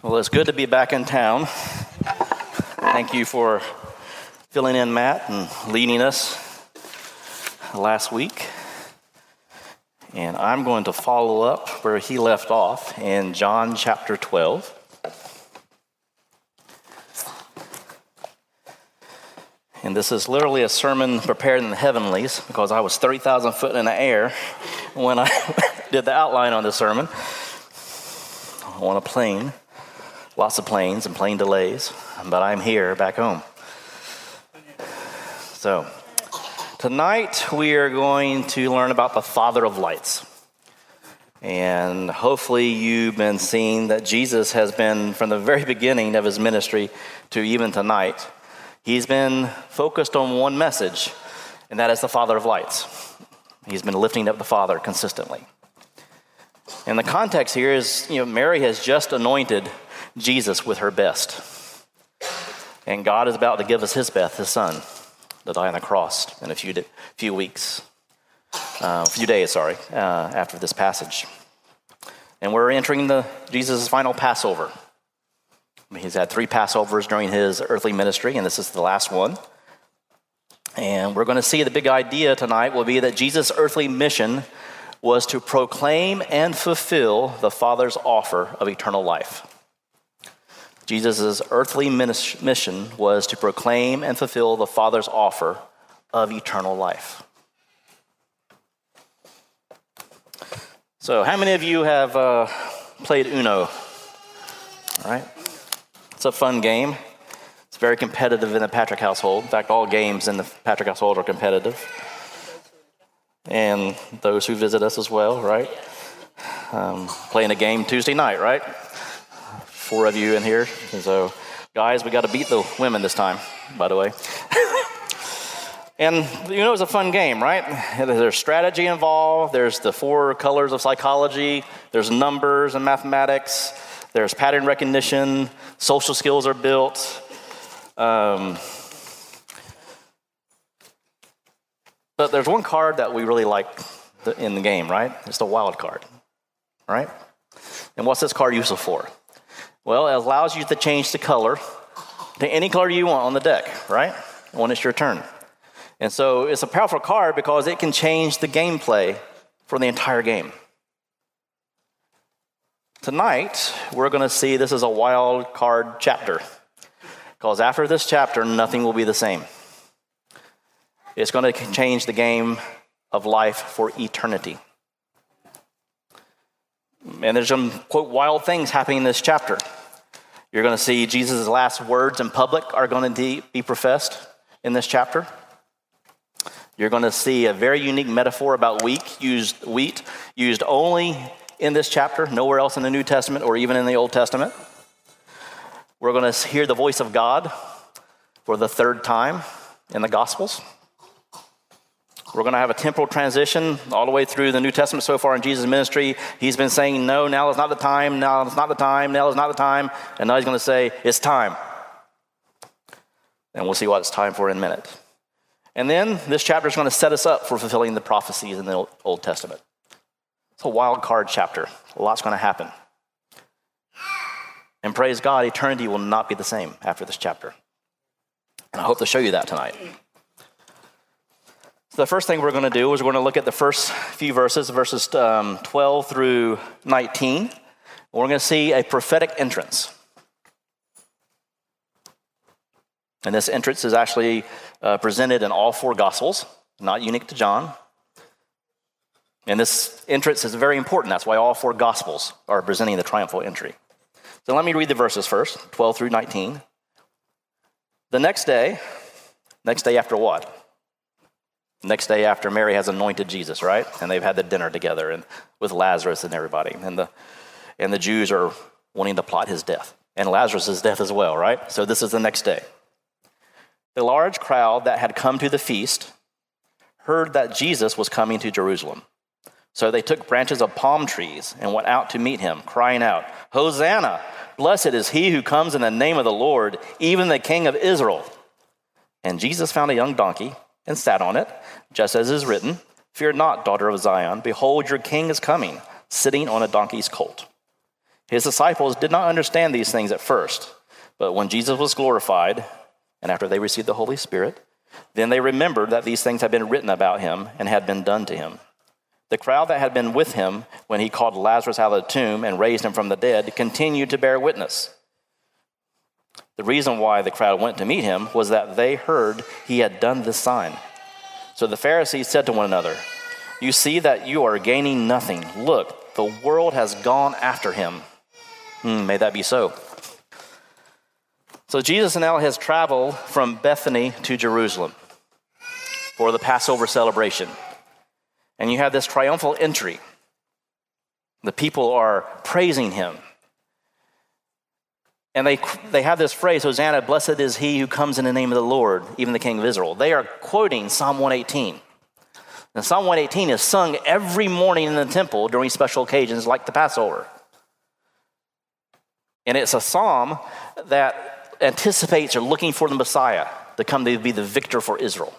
Well, it's good to be back in town. Thank you for filling in Matt and leading us last week. And I'm going to follow up where he left off in John chapter 12. And this is literally a sermon prepared in the heavenlies because I was 30,000 foot in the air when I did the outline on this sermon on a plane lots of planes and plane delays, but I'm here back home. So, tonight we are going to learn about the Father of Lights. And hopefully, you've been seeing that Jesus has been, from the very beginning of his ministry to even tonight, he's been focused on one message, and that is the Father of Lights. He's been lifting up the Father consistently. And the context here is, you know, Mary has just anointed Jesus with her best. And God is about to give us his best, his son, to die on the cross in a few, few weeks, uh, a few days, sorry, uh, after this passage. And we're entering the Jesus' final Passover. He's had three Passovers during his earthly ministry, and this is the last one. And we're going to see the big idea tonight will be that Jesus' earthly mission was to proclaim and fulfill the Father's offer of eternal life. Jesus' earthly mission was to proclaim and fulfill the Father's offer of eternal life. So, how many of you have uh, played Uno? All right. It's a fun game. It's very competitive in the Patrick household. In fact, all games in the Patrick household are competitive. And those who visit us as well, right? Um, playing a game Tuesday night, right? Four of you in here. So, guys, we got to beat the women this time, by the way. and you know, it's a fun game, right? There's strategy involved, there's the four colors of psychology, there's numbers and mathematics, there's pattern recognition, social skills are built. Um, but there's one card that we really like in the game, right? It's the wild card, right? And what's this card useful for? Well, it allows you to change the color to any color you want on the deck, right? When it's your turn. And so it's a powerful card because it can change the gameplay for the entire game. Tonight, we're going to see this is a wild card chapter. Because after this chapter, nothing will be the same. It's going to change the game of life for eternity. And there's some, quote, wild things happening in this chapter. You're going to see Jesus' last words in public are going to be professed in this chapter. You're going to see a very unique metaphor about wheat used, wheat used only in this chapter, nowhere else in the New Testament or even in the Old Testament. We're going to hear the voice of God for the third time in the Gospels. We're going to have a temporal transition all the way through the New Testament so far in Jesus' ministry. He's been saying, No, now is not the time, now is not the time, now is not the time. And now he's going to say, It's time. And we'll see what it's time for in a minute. And then this chapter is going to set us up for fulfilling the prophecies in the Old Testament. It's a wild card chapter. A lot's going to happen. And praise God, eternity will not be the same after this chapter. And I hope to show you that tonight the first thing we're going to do is we're going to look at the first few verses, verses um, 12 through 19. We're going to see a prophetic entrance. And this entrance is actually uh, presented in all four Gospels, not unique to John. And this entrance is very important. That's why all four Gospels are presenting the triumphal entry. So let me read the verses first 12 through 19. The next day, next day after what? Next day after Mary has anointed Jesus, right? And they've had the dinner together and with Lazarus and everybody. And the and the Jews are wanting to plot his death. And Lazarus' death as well, right? So this is the next day. The large crowd that had come to the feast heard that Jesus was coming to Jerusalem. So they took branches of palm trees and went out to meet him, crying out, Hosanna! Blessed is he who comes in the name of the Lord, even the King of Israel. And Jesus found a young donkey and sat on it, just as is written Fear not, daughter of Zion. Behold, your king is coming, sitting on a donkey's colt. His disciples did not understand these things at first, but when Jesus was glorified, and after they received the Holy Spirit, then they remembered that these things had been written about him and had been done to him. The crowd that had been with him when he called Lazarus out of the tomb and raised him from the dead continued to bear witness. The reason why the crowd went to meet him was that they heard he had done this sign. So the Pharisees said to one another, You see that you are gaining nothing. Look, the world has gone after him. Hmm, may that be so. So Jesus now has traveled from Bethany to Jerusalem for the Passover celebration. And you have this triumphal entry. The people are praising him. And they, they have this phrase, Hosanna, blessed is he who comes in the name of the Lord, even the King of Israel. They are quoting Psalm 118. And Psalm 118 is sung every morning in the temple during special occasions like the Passover. And it's a psalm that anticipates or looking for the Messiah to come to be the victor for Israel.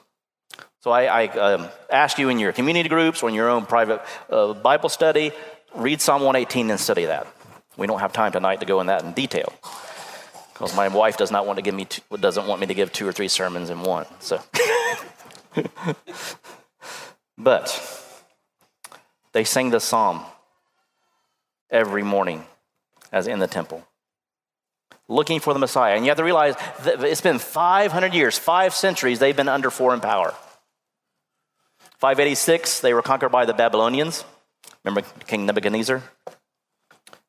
So I, I um, ask you in your community groups or in your own private uh, Bible study, read Psalm 118 and study that. We don't have time tonight to go in that in detail because my wife does not want to give me two, doesn't want me to give two or three sermons in one. So, but they sing the psalm every morning as in the temple looking for the Messiah. And you have to realize that it's been 500 years, five centuries, they've been under foreign power. 586, they were conquered by the Babylonians. Remember King Nebuchadnezzar?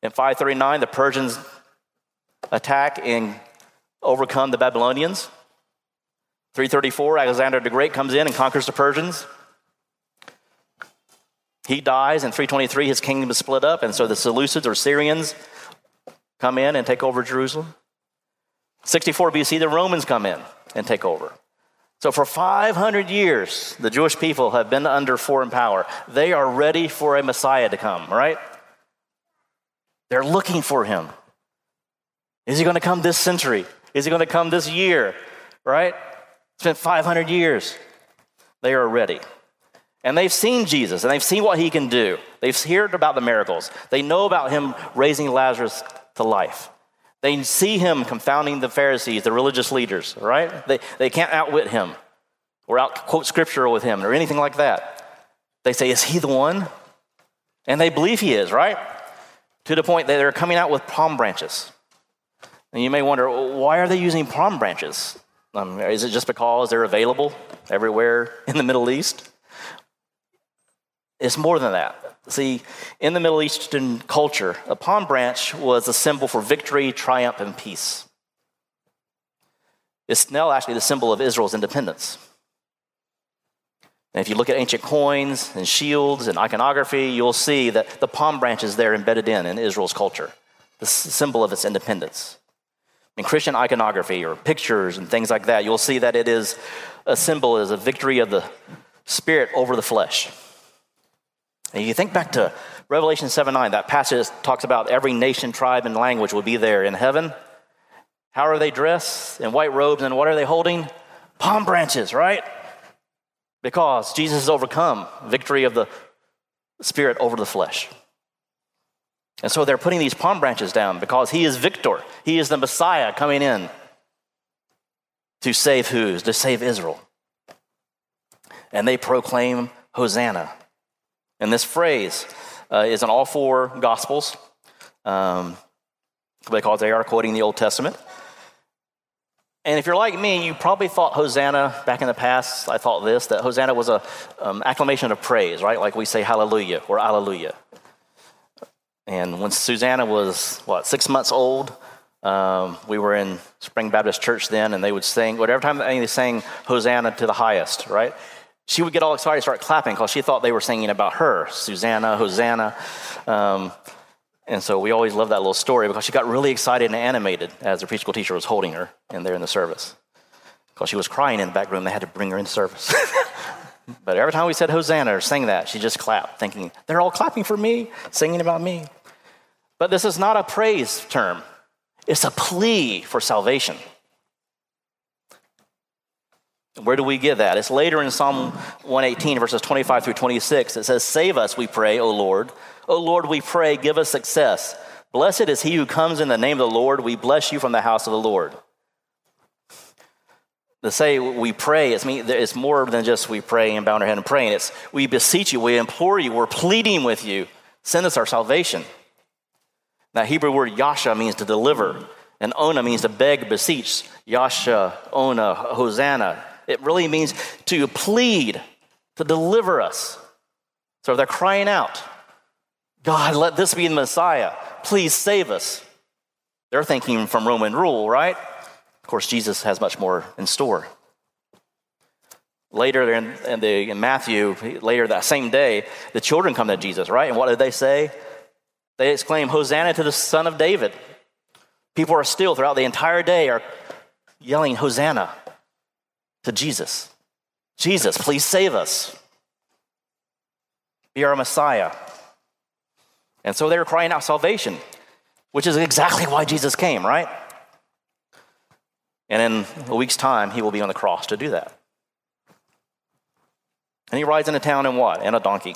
In 539, the Persians attack and overcome the Babylonians. 334, Alexander the Great comes in and conquers the Persians. He dies in 323, his kingdom is split up, and so the Seleucids or Syrians come in and take over Jerusalem. 64 BC, the Romans come in and take over. So, for 500 years, the Jewish people have been under foreign power. They are ready for a Messiah to come, right? They're looking for him. Is he going to come this century? Is he going to come this year? Right? It's been 500 years. They are ready. And they've seen Jesus and they've seen what he can do. They've heard about the miracles. They know about him raising Lazarus to life. They see him confounding the Pharisees, the religious leaders, right? They, they can't outwit him or out quote scripture with him or anything like that. They say, Is he the one? And they believe he is, right? To the point that they're coming out with palm branches. And you may wonder, why are they using palm branches? Um, is it just because they're available everywhere in the Middle East? It's more than that. See, in the Middle Eastern culture, a palm branch was a symbol for victory, triumph, and peace. It's now actually the symbol of Israel's independence. And if you look at ancient coins and shields and iconography, you'll see that the palm branch is there embedded in in Israel's culture, the symbol of its independence. In Christian iconography or pictures and things like that, you'll see that it is a symbol, is a victory of the spirit over the flesh. And you think back to Revelation 7 9, that passage talks about every nation, tribe, and language will be there in heaven. How are they dressed? In white robes, and what are they holding? Palm branches, right? Because Jesus has overcome victory of the spirit over the flesh. And so they're putting these palm branches down because he is victor. He is the Messiah coming in to save who's? To save Israel. And they proclaim Hosanna. And this phrase uh, is in all four Gospels um, because they are quoting the Old Testament. And if you're like me, you probably thought Hosanna back in the past. I thought this that Hosanna was a um, acclamation of praise, right? Like we say Hallelujah or Alleluia. And when Susanna was what six months old, um, we were in Spring Baptist Church then, and they would sing whatever time they sang Hosanna to the highest, right? she would get all excited, and start clapping because she thought they were singing about her, Susanna, Hosanna. Um, and so we always loved that little story because she got really excited and animated as the preschool teacher was holding her in there in the service. Because she was crying in the back room, they had to bring her in service. but every time we said Hosanna or sang that, she just clapped, thinking, they're all clapping for me, singing about me. But this is not a praise term, it's a plea for salvation. Where do we get that? It's later in Psalm 118, verses 25 through 26. It says, Save us, we pray, O Lord. O Lord, we pray, give us success. Blessed is he who comes in the name of the Lord. We bless you from the house of the Lord. To say we pray, it's, more than just we pray and bow our head and praying. It's we beseech you, we implore you, we're pleading with you. Send us our salvation. That Hebrew word yasha means to deliver, and ona means to beg, beseech. Yasha, ona, hosanna. It really means to plead, to deliver us. So they're crying out, God, let this be the Messiah. Please save us. They're thinking from Roman rule, right? Of course, Jesus has much more in store. Later in, the, in Matthew, later that same day, the children come to Jesus, right? And what did they say? They exclaim, Hosanna to the Son of David. People are still throughout the entire day are yelling, Hosanna to Jesus. Jesus, please save us. Be our Messiah. And so they were crying out salvation, which is exactly why Jesus came, right? And in a week's time, he will be on the cross to do that. And he rides into town in what? In a donkey.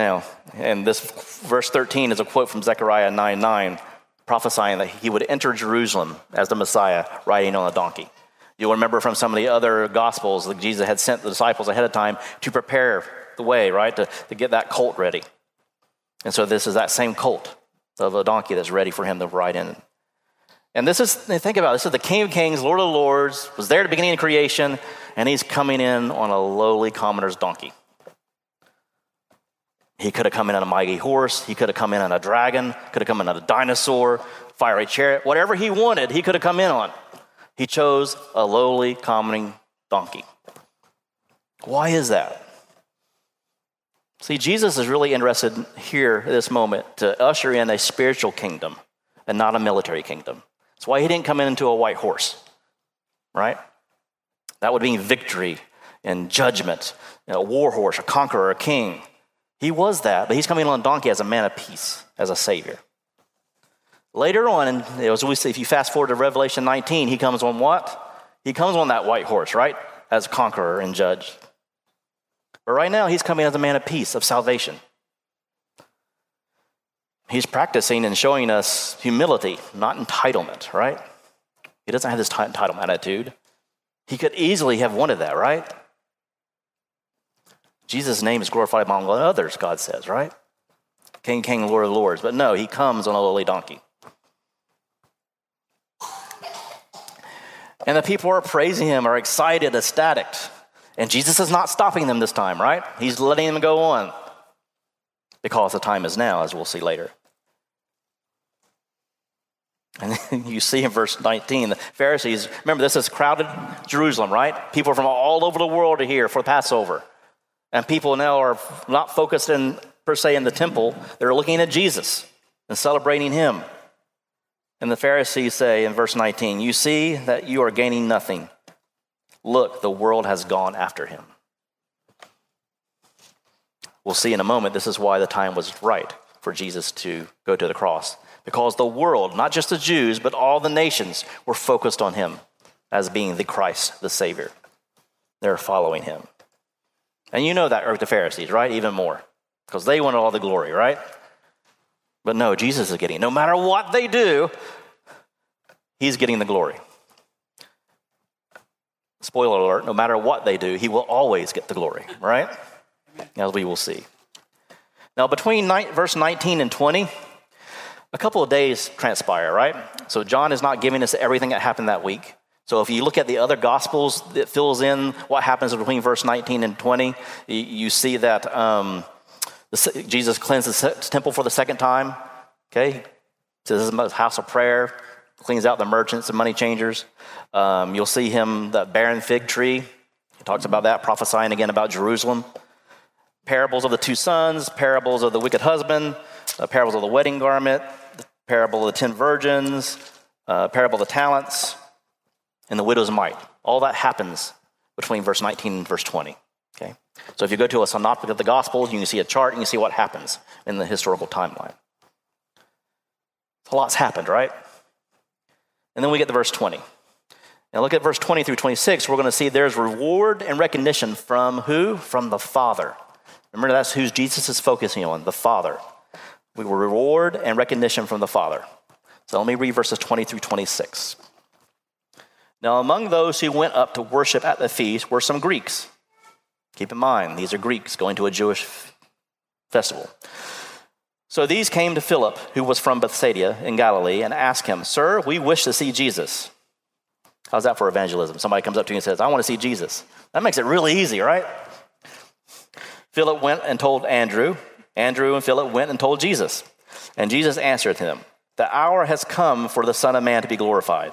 Now, and this verse 13 is a quote from Zechariah 9 9, prophesying that he would enter Jerusalem as the Messiah riding on a donkey. You'll remember from some of the other gospels that Jesus had sent the disciples ahead of time to prepare the way, right, to, to get that colt ready. And so this is that same colt of a donkey that's ready for him to ride in. And this is, think about it, this is the King of Kings, Lord of Lords, was there at the beginning of creation, and he's coming in on a lowly commoner's donkey. He could have come in on a mighty horse, he could have come in on a dragon, could have come in on a dinosaur, fiery chariot, whatever he wanted, he could have come in on. He chose a lowly, commoning donkey. Why is that? See, Jesus is really interested here at this moment to usher in a spiritual kingdom and not a military kingdom. That's why he didn't come in into a white horse, right? That would mean victory and judgment, you know, a war horse, a conqueror, a king. He was that, but he's coming on a donkey as a man of peace, as a savior. Later on, as we see, if you fast forward to Revelation 19, he comes on what? He comes on that white horse, right? As conqueror and judge. But right now, he's coming as a man of peace, of salvation. He's practicing and showing us humility, not entitlement, right? He doesn't have this entitlement attitude. He could easily have wanted that, right? Jesus' name is glorified among others, God says, right? King, King, Lord of Lords. But no, he comes on a lowly donkey. And the people are praising him, are excited, ecstatic. And Jesus is not stopping them this time, right? He's letting them go on because the time is now, as we'll see later. And you see in verse 19, the Pharisees, remember this is crowded Jerusalem, right? People from all over the world are here for Passover. And people now are not focused in per se in the temple, they're looking at Jesus and celebrating him. And the Pharisees say in verse 19, You see that you are gaining nothing. Look, the world has gone after him. We'll see in a moment, this is why the time was right for Jesus to go to the cross because the world, not just the Jews, but all the nations, were focused on him as being the Christ, the Savior. They're following him. And you know that irked the Pharisees, right? Even more, because they wanted all the glory, right? But no, Jesus is getting, it. no matter what they do, he's getting the glory. Spoiler alert, no matter what they do, he will always get the glory, right? As we will see. Now, between verse 19 and 20, a couple of days transpire, right? So John is not giving us everything that happened that week. So if you look at the other gospels that fills in what happens between verse 19 and 20, you see that um, Jesus cleanses the temple for the second time. Okay, so this is a house of prayer, cleans out the merchants and money changers. Um, you'll see him the barren fig tree. He talks about that, prophesying again about Jerusalem. Parables of the two sons, parables of the wicked husband, uh, parables of the wedding garment, the parable of the ten virgins, uh, parable of the talents, and the widow's mite. All that happens between verse 19 and verse 20. Okay? So if you go to a synoptic of the Gospels, you can see a chart and you see what happens in the historical timeline. A lot's happened, right? And then we get to verse 20. Now look at verse 20 through 26. We're going to see there's reward and recognition from who? From the Father. Remember, that's who Jesus is focusing on the Father. We will reward and recognition from the Father. So let me read verses 20 through 26. Now, among those who went up to worship at the feast were some Greeks. Keep in mind, these are Greeks going to a Jewish festival. So these came to Philip, who was from Bethsaida in Galilee, and asked him, Sir, we wish to see Jesus. How's that for evangelism? Somebody comes up to you and says, I want to see Jesus. That makes it really easy, right? Philip went and told Andrew. Andrew and Philip went and told Jesus. And Jesus answered him, The hour has come for the Son of Man to be glorified.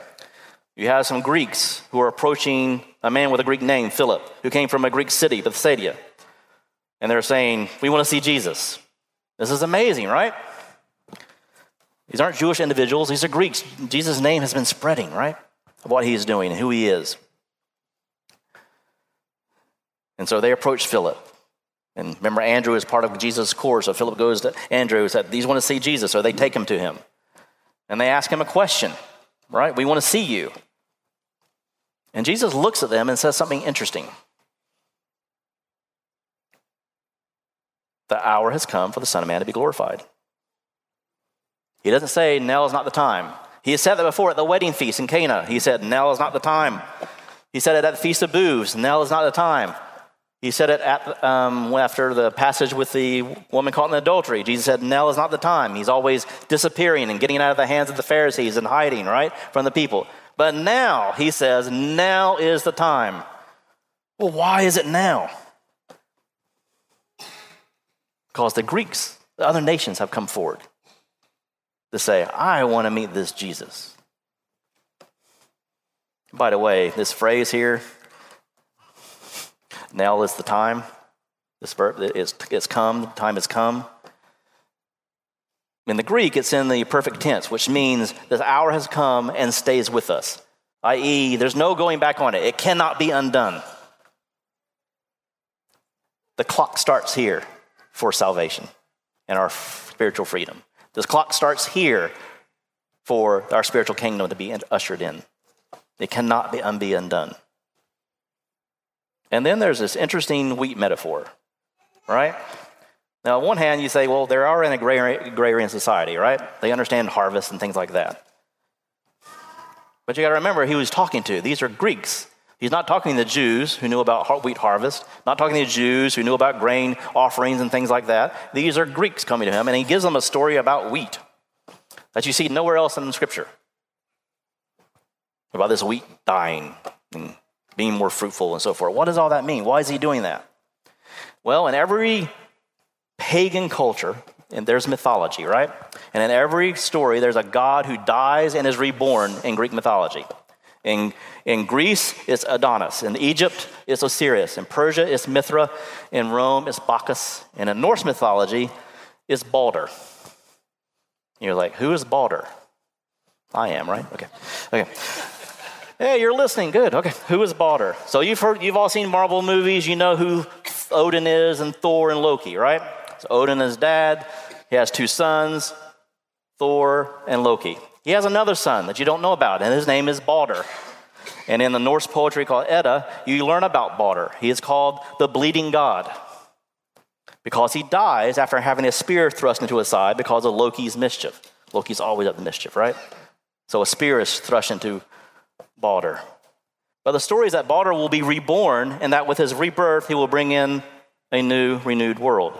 You have some Greeks who are approaching a man with a Greek name, Philip, who came from a Greek city, Bethsaida. And they're saying, We want to see Jesus. This is amazing, right? These aren't Jewish individuals, these are Greeks. Jesus' name has been spreading, right? Of what he's doing and who he is. And so they approach Philip. And remember, Andrew is part of Jesus' core. So Philip goes to Andrew and said, These want to see Jesus. So they take him to him. And they ask him a question, right? We want to see you. And Jesus looks at them and says something interesting. The hour has come for the Son of Man to be glorified. He doesn't say, Now is not the time. He has said that before at the wedding feast in Cana. He said, Now is not the time. He said it at the Feast of Booths. Now is not the time. He said it at, um, after the passage with the woman caught in adultery. Jesus said, Now is not the time. He's always disappearing and getting out of the hands of the Pharisees and hiding, right, from the people. But now, he says, now is the time. Well, why is it now? Because the Greeks, the other nations have come forward to say, I want to meet this Jesus. By the way, this phrase here, now is the time. This verb, it's, it's come, the time has come. In the Greek, it's in the perfect tense, which means the hour has come and stays with us, i.e., there's no going back on it. It cannot be undone. The clock starts here for salvation and our spiritual freedom. This clock starts here for our spiritual kingdom to be ushered in. It cannot be undone. And then there's this interesting wheat metaphor, right? Now, on one hand, you say, well, they are in a agrarian society, right? They understand harvest and things like that. But you got to remember, he was talking to these are Greeks. He's not talking to the Jews who knew about wheat harvest, not talking to the Jews who knew about grain offerings and things like that. These are Greeks coming to him, and he gives them a story about wheat that you see nowhere else in scripture about this wheat dying and being more fruitful and so forth. What does all that mean? Why is he doing that? Well, in every pagan culture, and there's mythology, right? And in every story, there's a god who dies and is reborn in Greek mythology. In, in Greece, it's Adonis. In Egypt, it's Osiris. In Persia, it's Mithra. In Rome, it's Bacchus. And in Norse mythology, it's Balder. You're like, who is Balder? I am, right? Okay. Okay. Hey, you're listening. Good. Okay. Who is Balder? So you've heard, you've all seen Marvel movies. You know who Odin is and Thor and Loki, right? So Odin is dad. He has two sons, Thor and Loki. He has another son that you don't know about, and his name is Balder. And in the Norse poetry called Edda, you learn about Balder. He is called the bleeding god because he dies after having a spear thrust into his side because of Loki's mischief. Loki's always up to mischief, right? So a spear is thrust into Balder. But the story is that Balder will be reborn, and that with his rebirth, he will bring in a new, renewed world.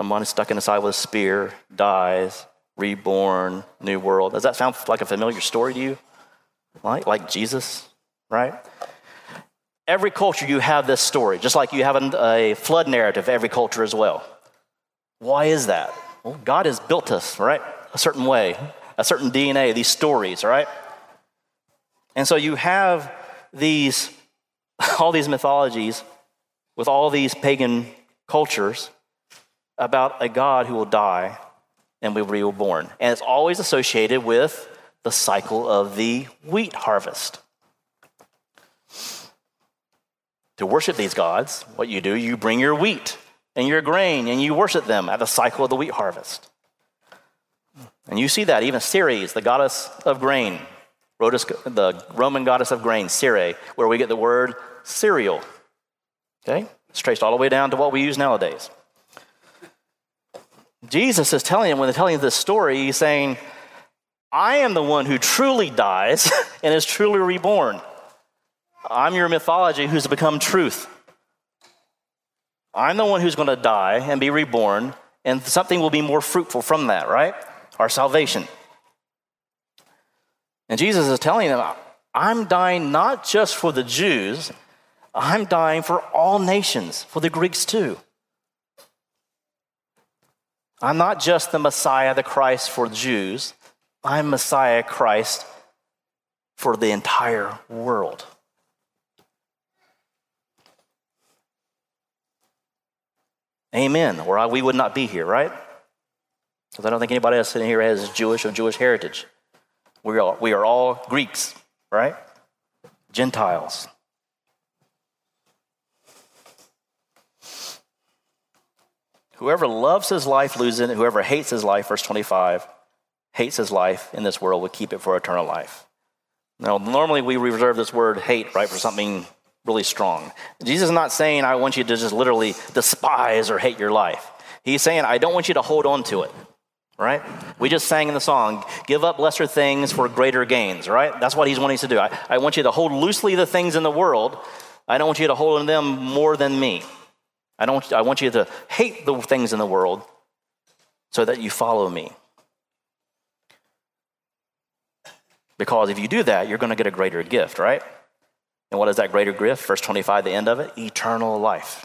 Someone is stuck in the side with a spear, dies, reborn, new world. Does that sound like a familiar story to you? Like, like Jesus, right? Every culture, you have this story, just like you have a flood narrative, every culture as well. Why is that? Well, God has built us, right? A certain way, a certain DNA, these stories, right? And so you have these, all these mythologies with all these pagan cultures about a God who will die and will be reborn. And it's always associated with the cycle of the wheat harvest. To worship these gods, what you do, you bring your wheat and your grain and you worship them at the cycle of the wheat harvest. And you see that even Ceres, the goddess of grain, the Roman goddess of grain, Cere, where we get the word cereal. Okay? It's traced all the way down to what we use nowadays. Jesus is telling him, when they're telling this story, he's saying, I am the one who truly dies and is truly reborn. I'm your mythology who's become truth. I'm the one who's going to die and be reborn, and something will be more fruitful from that, right? Our salvation. And Jesus is telling them, I'm dying not just for the Jews, I'm dying for all nations, for the Greeks too. I'm not just the Messiah, the Christ for Jews, I'm Messiah Christ for the entire world. Amen. Or we would not be here, right? Because I don't think anybody else sitting here has Jewish or Jewish heritage. We are, we are all Greeks, right? Gentiles. Whoever loves his life loses it. Whoever hates his life, verse 25, hates his life in this world will keep it for eternal life. Now, normally we reserve this word hate, right, for something really strong. Jesus is not saying, I want you to just literally despise or hate your life. He's saying, I don't want you to hold on to it, right? We just sang in the song, give up lesser things for greater gains, right? That's what he's wanting us to do. I, I want you to hold loosely the things in the world. I don't want you to hold on them more than me. I, don't, I want you to hate the things in the world so that you follow me. Because if you do that, you're going to get a greater gift, right? And what is that greater gift? Verse 25, the end of it eternal life.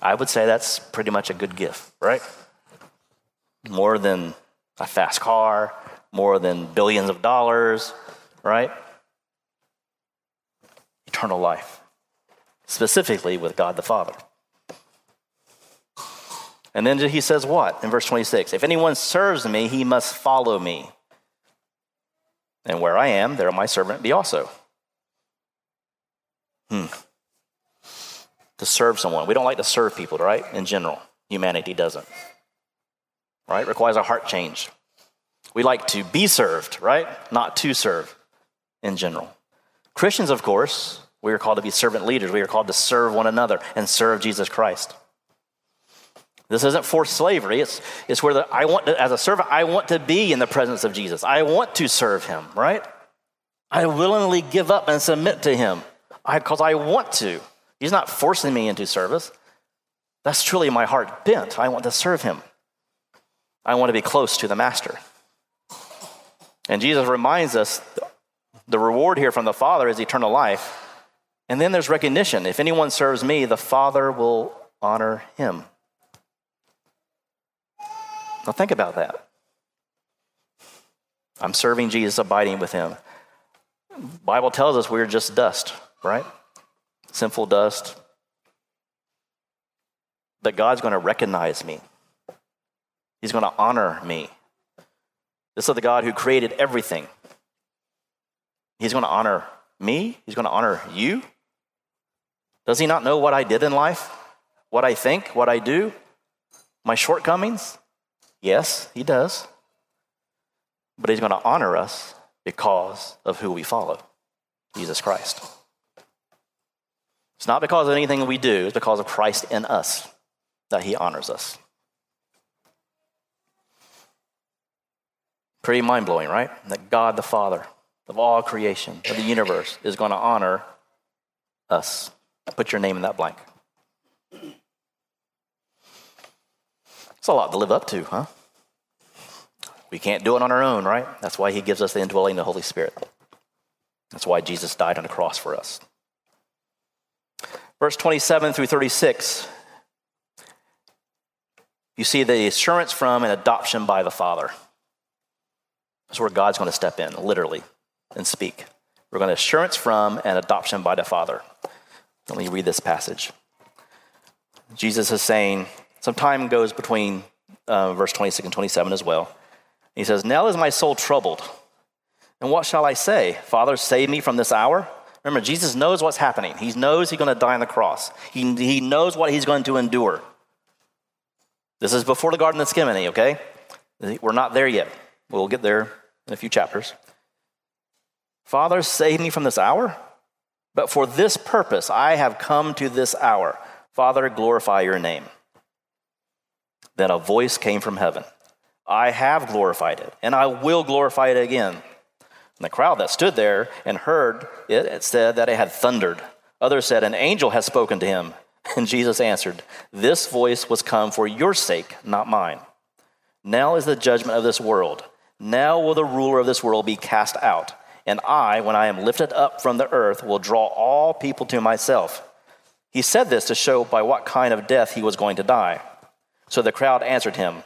I would say that's pretty much a good gift, right? More than a fast car, more than billions of dollars, right? Eternal life, specifically with God the Father. And then he says what in verse 26? If anyone serves me, he must follow me. And where I am, there my servant be also. Hmm. To serve someone. We don't like to serve people, right? In general, humanity doesn't. Right? Requires a heart change. We like to be served, right? Not to serve in general. Christians, of course, we are called to be servant leaders. We are called to serve one another and serve Jesus Christ. This isn't forced slavery. It's, it's where the, I want to, as a servant, I want to be in the presence of Jesus. I want to serve him, right? I willingly give up and submit to him because I, I want to. He's not forcing me into service. That's truly my heart bent. I want to serve him. I want to be close to the master. And Jesus reminds us the reward here from the Father is eternal life. And then there's recognition. If anyone serves me, the Father will honor him. Now think about that. I'm serving Jesus, abiding with him. Bible tells us we're just dust, right? Sinful dust. But God's going to recognize me. He's going to honor me. This is the God who created everything. He's going to honor me. He's going to honor you. Does he not know what I did in life? What I think? What I do? My shortcomings? Yes, he does. But he's going to honor us because of who we follow Jesus Christ. It's not because of anything we do, it's because of Christ in us that he honors us. Pretty mind blowing, right? That God the Father of all creation, of the universe, is going to honor us. Put your name in that blank. It's a lot to live up to, huh? We can't do it on our own, right? That's why he gives us the indwelling of the Holy Spirit. That's why Jesus died on the cross for us. Verse 27 through 36, you see the assurance from and adoption by the Father. That's where God's going to step in, literally, and speak. We're going to assurance from and adoption by the Father. Let me read this passage. Jesus is saying, Some time goes between uh, verse 26 and 27 as well. He says, Now is my soul troubled. And what shall I say? Father, save me from this hour? Remember, Jesus knows what's happening. He knows he's going to die on the cross. He, he knows what he's going to endure. This is before the Garden of Gethsemane, okay? We're not there yet. We'll get there in a few chapters. Father, save me from this hour. But for this purpose I have come to this hour. Father, glorify your name. Then a voice came from heaven I have glorified it, and I will glorify it again. And the crowd that stood there and heard it, it said that it had thundered. Others said, An angel has spoken to him. And Jesus answered, This voice was come for your sake, not mine. Now is the judgment of this world. Now will the ruler of this world be cast out. And I, when I am lifted up from the earth, will draw all people to myself. He said this to show by what kind of death he was going to die. So the crowd answered him,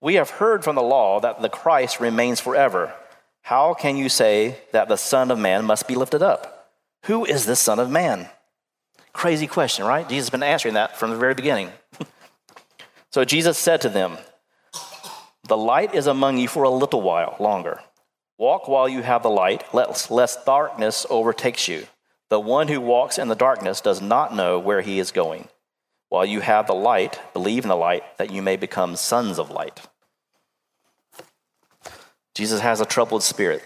We have heard from the law that the Christ remains forever. How can you say that the Son of Man must be lifted up? Who is the Son of Man? Crazy question, right? Jesus has been answering that from the very beginning. so Jesus said to them, The light is among you for a little while longer. Walk while you have the light, lest darkness overtakes you. The one who walks in the darkness does not know where he is going. While you have the light, believe in the light, that you may become sons of light. Jesus has a troubled spirit.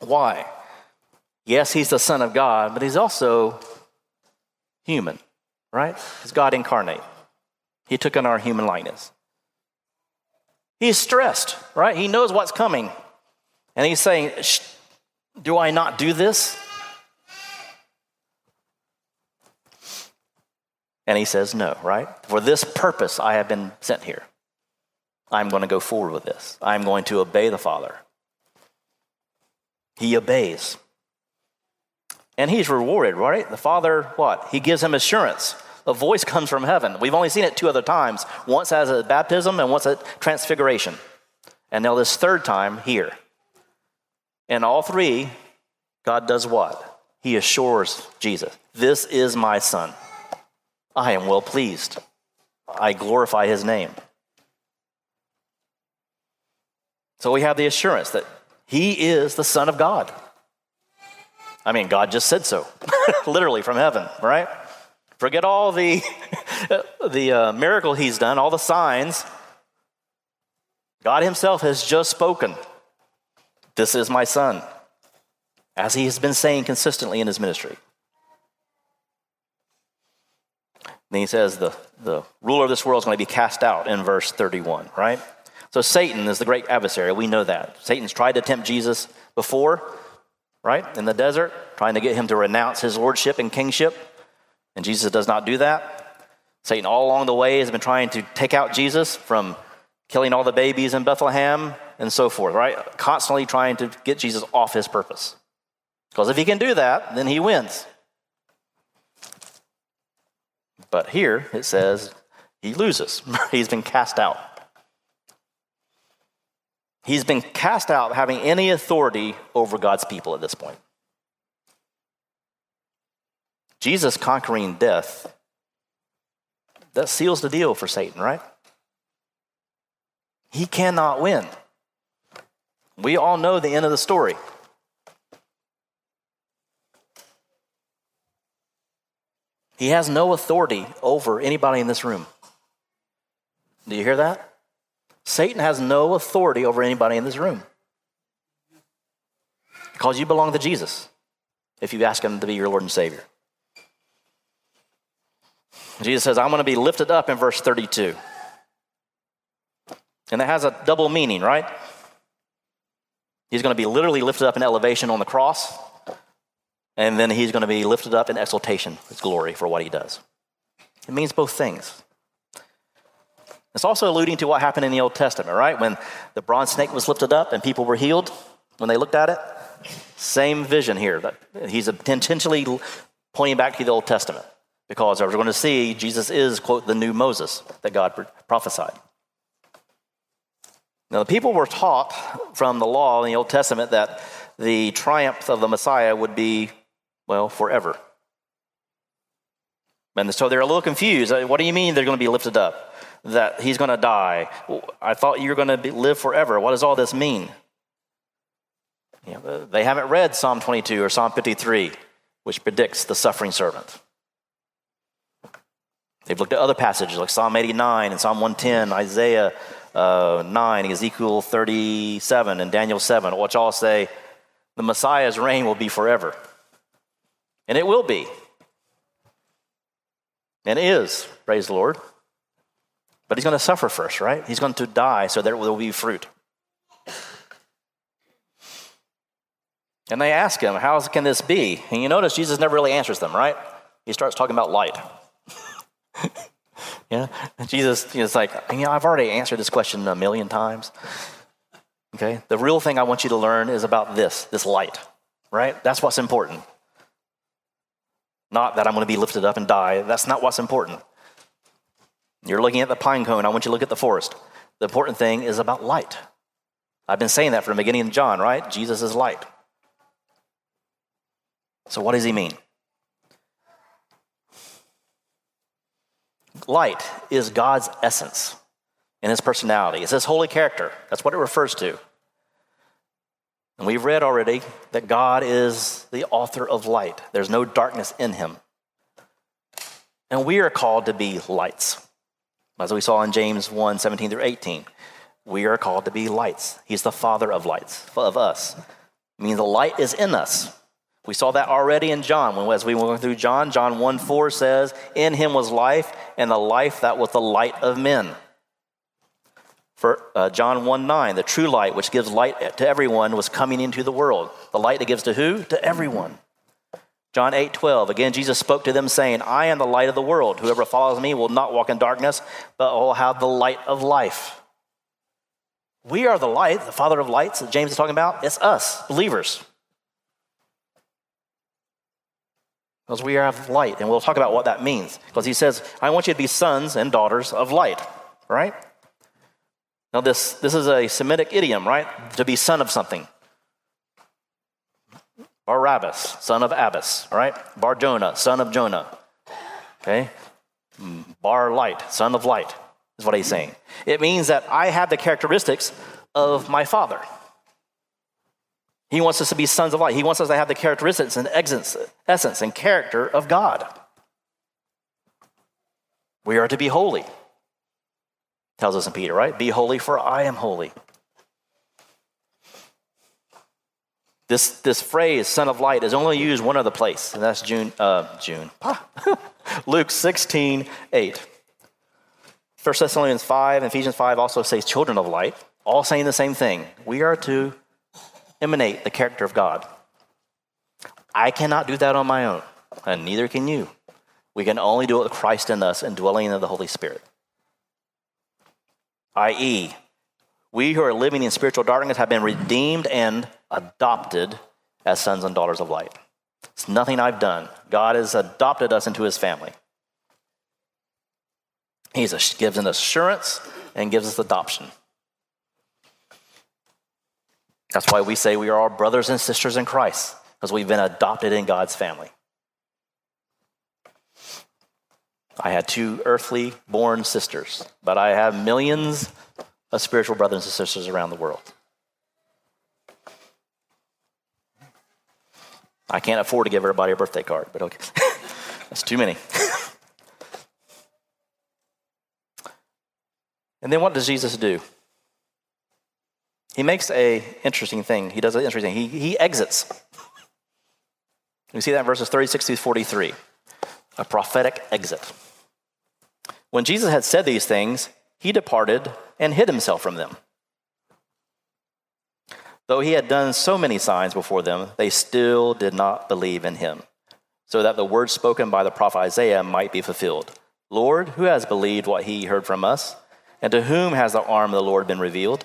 Why? Yes, he's the Son of God, but he's also human, right? He's God incarnate. He took on our human likeness. He's stressed, right? He knows what's coming. And he's saying, Do I not do this? And he says, No, right? For this purpose I have been sent here. I'm going to go forward with this. I'm going to obey the Father. He obeys. And he's rewarded, right? The Father, what? He gives him assurance. A voice comes from heaven. We've only seen it two other times once as a baptism and once at transfiguration. And now, this third time here. And all three, God does what? He assures Jesus, This is my son. I am well pleased. I glorify his name. So we have the assurance that he is the Son of God. I mean, God just said so, literally from heaven, right? Forget all the, the uh, miracle he's done, all the signs. God himself has just spoken. This is my son, as he has been saying consistently in his ministry. Then he says the, the ruler of this world is going to be cast out in verse 31, right? So Satan is the great adversary. We know that. Satan's tried to tempt Jesus before, right, in the desert, trying to get him to renounce his lordship and kingship. And Jesus does not do that. Satan, all along the way, has been trying to take out Jesus from killing all the babies in Bethlehem and so forth, right? Constantly trying to get Jesus off his purpose. Because if he can do that, then he wins. But here it says he loses. He's been cast out. He's been cast out having any authority over God's people at this point. Jesus conquering death, that seals the deal for Satan, right? He cannot win. We all know the end of the story. He has no authority over anybody in this room. Do you hear that? Satan has no authority over anybody in this room. Because you belong to Jesus if you ask him to be your Lord and Savior. Jesus says, I'm going to be lifted up in verse 32. And that has a double meaning, right? He's going to be literally lifted up in elevation on the cross, and then he's going to be lifted up in exaltation, his glory for what he does. It means both things. It's also alluding to what happened in the Old Testament, right? When the bronze snake was lifted up and people were healed when they looked at it. Same vision here. He's intentionally pointing back to the Old Testament because as we're going to see, Jesus is, quote, the new Moses that God prophesied. Now, the people were taught from the law in the Old Testament that the triumph of the Messiah would be, well, forever. And so they're a little confused. Uh, what do you mean they're going to be lifted up? That he's going to die? I thought you were going to be, live forever. What does all this mean? You know, they haven't read Psalm 22 or Psalm 53, which predicts the suffering servant. They've looked at other passages like Psalm 89 and Psalm 110, Isaiah uh, 9, Ezekiel 37, and Daniel 7, which all say the Messiah's reign will be forever. And it will be. And is, praise the Lord. But he's going to suffer first, right? He's going to die so there will be fruit. And they ask him, How can this be? And you notice Jesus never really answers them, right? He starts talking about light. yeah, Jesus is like, you know, I've already answered this question a million times. Okay, the real thing I want you to learn is about this, this light, right? That's what's important. Not that I'm going to be lifted up and die. That's not what's important. You're looking at the pine cone. I want you to look at the forest. The important thing is about light. I've been saying that from the beginning of John, right? Jesus is light. So, what does he mean? Light is God's essence in his personality. It's his holy character. That's what it refers to. And we've read already that God is the author of light, there's no darkness in him. And we are called to be lights. As we saw in James 1 17 through 18, we are called to be lights. He's the father of lights, of us. It means the light is in us. We saw that already in John. When, as we went through John, John 1 4 says, In him was life, and the life that was the light of men. For uh, John 1 9, the true light, which gives light to everyone, was coming into the world. The light that gives to who? To everyone. John 8 12, again, Jesus spoke to them, saying, I am the light of the world. Whoever follows me will not walk in darkness, but will have the light of life. We are the light, the Father of lights that James is talking about. It's us, believers. Because we have light, and we'll talk about what that means. Because he says, I want you to be sons and daughters of light, right? Now, this, this is a Semitic idiom, right? To be son of something. Barabbas, son of Abbas, right? Bar Jonah, son of Jonah. Okay? Bar light, son of light, is what he's saying. It means that I have the characteristics of my father. He wants us to be sons of light. He wants us to have the characteristics and essence and character of God. We are to be holy. Tells us in Peter, right? Be holy, for I am holy. This, this phrase, son of light, is only used one other place, and that's June, uh, June. Luke 16, 8. 1 Thessalonians 5 and Ephesians 5 also says children of light, all saying the same thing. We are to emanate the character of God. I cannot do that on my own, and neither can you. We can only do it with Christ in us and dwelling in the Holy Spirit. I.e., we who are living in spiritual darkness have been redeemed and adopted as sons and daughters of light. It's nothing I've done. God has adopted us into his family. He gives an assurance and gives us adoption. That's why we say we are all brothers and sisters in Christ, because we've been adopted in God's family. I had two earthly born sisters, but I have millions of spiritual brothers and sisters around the world. I can't afford to give everybody a birthday card, but okay. That's too many. and then what does Jesus do? He makes a interesting thing. He does an interesting thing. He, he exits. You see that in verses 36 through 43. A prophetic exit. When Jesus had said these things, he departed and hid himself from them. Though he had done so many signs before them, they still did not believe in him, so that the word spoken by the prophet Isaiah might be fulfilled. Lord, who has believed what he heard from us? And to whom has the arm of the Lord been revealed?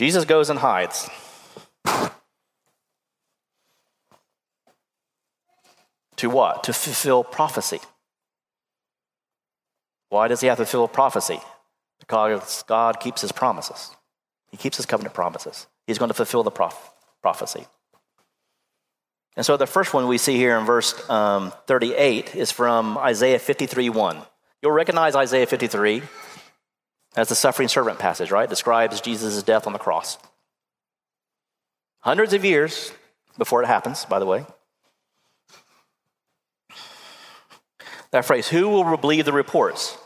Jesus goes and hides. To what? To fulfill prophecy. Why does he have to fulfill prophecy? Because God keeps his promises. He keeps his covenant promises. He's going to fulfill the prof- prophecy. And so the first one we see here in verse um, 38 is from Isaiah 53 1. You'll recognize Isaiah 53 as the suffering servant passage, right? Describes Jesus' death on the cross. Hundreds of years before it happens, by the way. That phrase, who will believe the reports?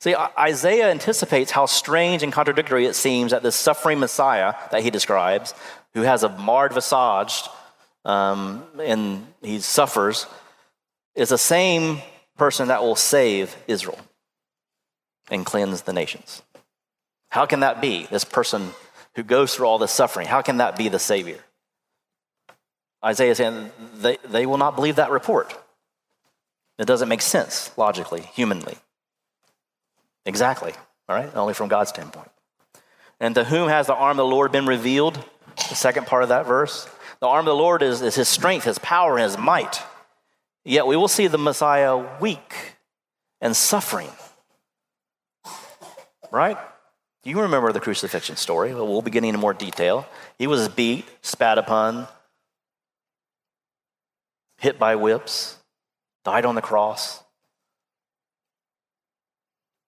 See, Isaiah anticipates how strange and contradictory it seems that this suffering Messiah that he describes, who has a marred visage um, and he suffers, is the same person that will save Israel and cleanse the nations. How can that be? This person who goes through all this suffering, how can that be the Savior? Isaiah is saying they, they will not believe that report. It doesn't make sense logically, humanly. Exactly, all right? Only from God's standpoint. And to whom has the arm of the Lord been revealed? The second part of that verse. The arm of the Lord is, is his strength, his power, and his might. Yet we will see the Messiah weak and suffering. Right? You remember the crucifixion story. We'll be getting into more detail. He was beat, spat upon, hit by whips, died on the cross,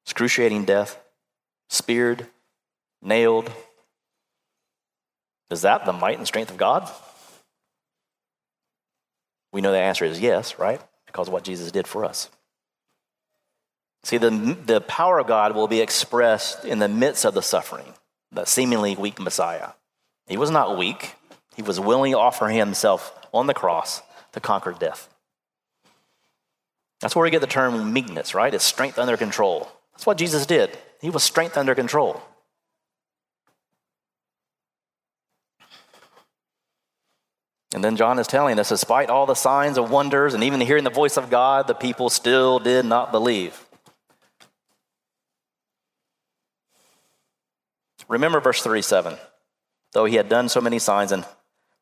excruciating death, speared, nailed. Is that the might and strength of God? We know the answer is yes, right? Because of what Jesus did for us. See, the, the power of God will be expressed in the midst of the suffering, the seemingly weak Messiah. He was not weak, he was willing to offer himself on the cross to conquer death. That's where we get the term meekness, right? It's strength under control. That's what Jesus did. He was strength under control. And then John is telling us, despite all the signs and wonders and even hearing the voice of God, the people still did not believe. Remember verse 37. Though he had done so many signs and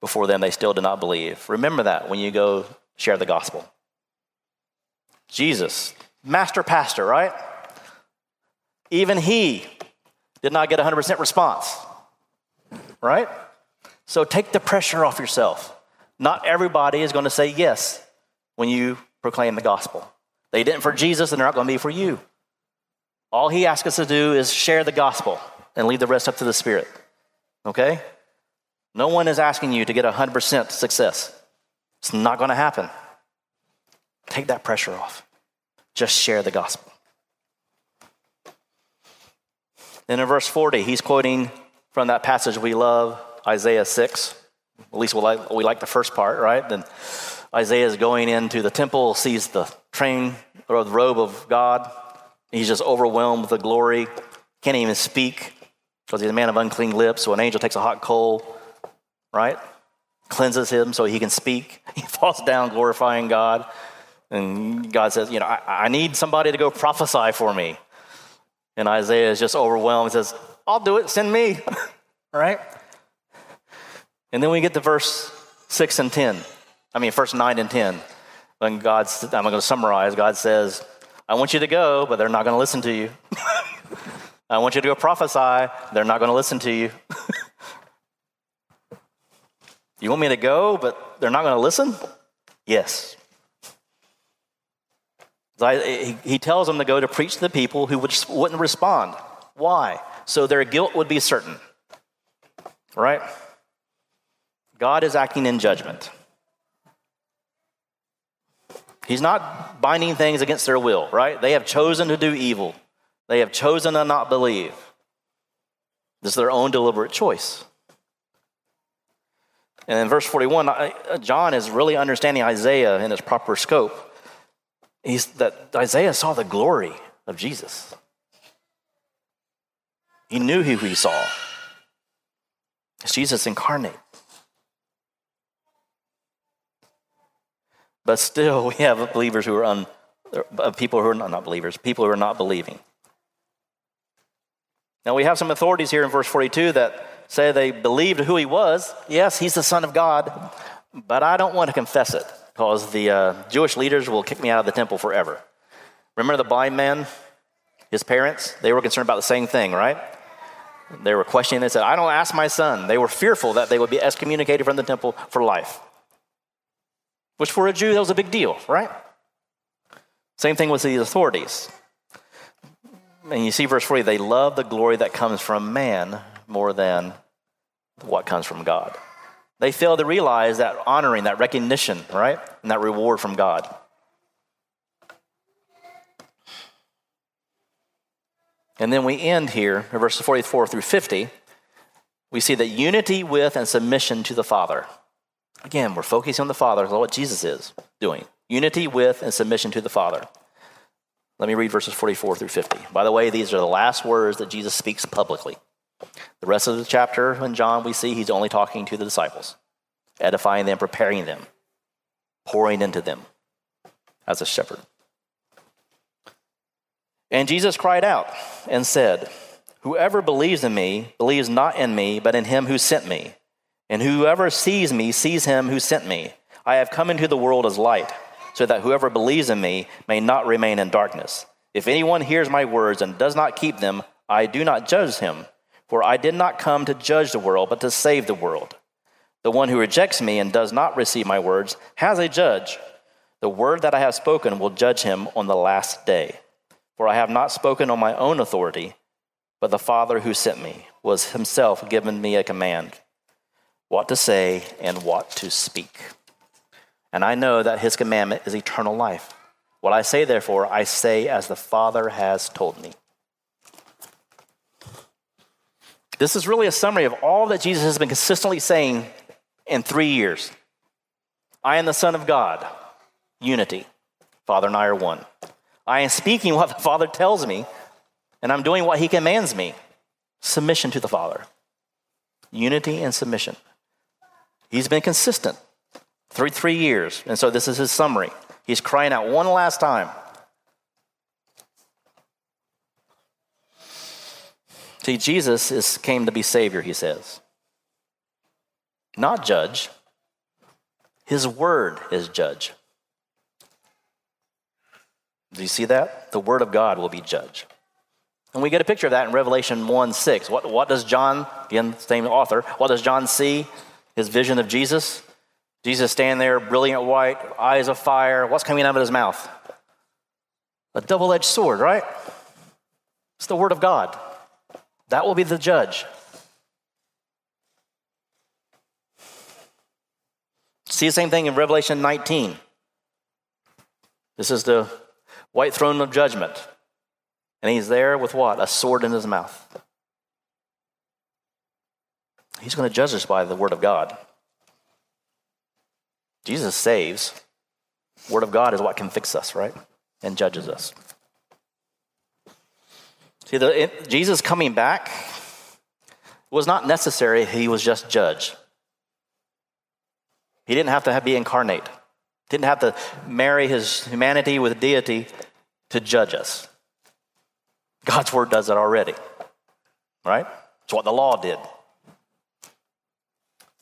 before them, they still did not believe. Remember that when you go share the gospel. Jesus, master pastor, right? Even he did not get 100% response, right? So take the pressure off yourself. Not everybody is going to say yes when you proclaim the gospel. They didn't for Jesus, and they're not going to be for you. All he asks us to do is share the gospel and leave the rest up to the Spirit. Okay? No one is asking you to get 100% success. It's not going to happen. Take that pressure off. Just share the gospel. Then in verse 40, he's quoting from that passage we love, Isaiah 6. At least we like, we like the first part, right? Then Isaiah is going into the temple, sees the train or the robe of God. He's just overwhelmed with the glory, can't even speak because he's a man of unclean lips. So an angel takes a hot coal, right? Cleanses him so he can speak. He falls down glorifying God. And God says, You know, I, I need somebody to go prophesy for me. And Isaiah is just overwhelmed. He says, I'll do it, send me. right? And then we get to verse 6 and 10. I mean, verse 9 and 10. When God's, I'm going to summarize, God says, I want you to go, but they're not going to listen to you. I want you to go prophesy, they're not going to listen to you. you want me to go, but they're not going to listen? Yes. He tells them to go to preach to the people who wouldn't respond. Why? So their guilt would be certain. Right? God is acting in judgment. He's not binding things against their will, right? They have chosen to do evil. They have chosen to not believe. This is their own deliberate choice. And in verse 41, uh, John is really understanding Isaiah in its proper scope. He's that Isaiah saw the glory of Jesus. He knew who he saw. It's Jesus incarnate. But still, we have believers who are un, uh, people who are not, not believers, people who are not believing. Now, we have some authorities here in verse 42 that say they believed who he was. Yes, he's the Son of God, but I don't want to confess it because the uh, Jewish leaders will kick me out of the temple forever. Remember the blind man, his parents? They were concerned about the same thing, right? They were questioning. They said, I don't ask my son. They were fearful that they would be excommunicated from the temple for life, which for a Jew, that was a big deal, right? Same thing with the authorities. And you see verse 40, they love the glory that comes from man more than what comes from God. They fail to realize that honoring, that recognition, right? And that reward from God. And then we end here in verses 44 through 50. We see that unity with and submission to the Father. Again, we're focusing on the Father, what Jesus is doing. Unity with and submission to the Father. Let me read verses 44 through 50. By the way, these are the last words that Jesus speaks publicly. The rest of the chapter in John, we see he's only talking to the disciples, edifying them, preparing them, pouring into them as a shepherd. And Jesus cried out and said, Whoever believes in me believes not in me, but in him who sent me. And whoever sees me sees him who sent me. I have come into the world as light, so that whoever believes in me may not remain in darkness. If anyone hears my words and does not keep them, I do not judge him, for I did not come to judge the world, but to save the world. The one who rejects me and does not receive my words has a judge. The word that I have spoken will judge him on the last day. For I have not spoken on my own authority, but the Father who sent me was himself given me a command what to say and what to speak. And I know that his commandment is eternal life. What I say, therefore, I say as the Father has told me. This is really a summary of all that Jesus has been consistently saying in three years. I am the Son of God, unity. Father and I are one. I am speaking what the Father tells me, and I'm doing what He commands me. Submission to the Father. Unity and submission. He's been consistent three, three years. And so this is his summary. He's crying out one last time. See, Jesus is, came to be Savior, he says. Not judge. His word is judge. Do you see that? The Word of God will be judge. And we get a picture of that in Revelation 1 6. What, what does John, again, same author, what does John see? His vision of Jesus? Jesus standing there, brilliant white, eyes of fire. What's coming out of his mouth? A double edged sword, right? It's the Word of God. That will be the judge. See the same thing in Revelation 19. This is the white throne of judgment. And he's there with what? A sword in his mouth. He's going to judge us by the word of God. Jesus saves. Word of God is what can fix us, right? And judges us. See, the, it, Jesus coming back was not necessary, he was just judge. He didn't have to have, be incarnate, didn't have to marry his humanity with deity to judge us. God's word does it already, right? It's what the law did.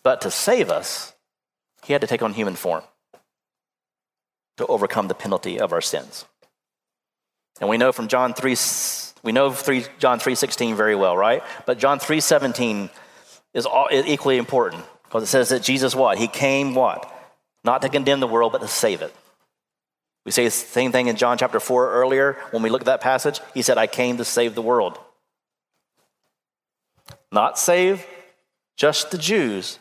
But to save us, he had to take on human form to overcome the penalty of our sins. And we know from John 3 we know 3, John 3:16 very well, right? But John 3:17 is, all, is equally important because it says that Jesus what? He came what? Not to condemn the world but to save it. We say the same thing in John chapter 4 earlier when we look at that passage. He said, I came to save the world. Not save just the Jews.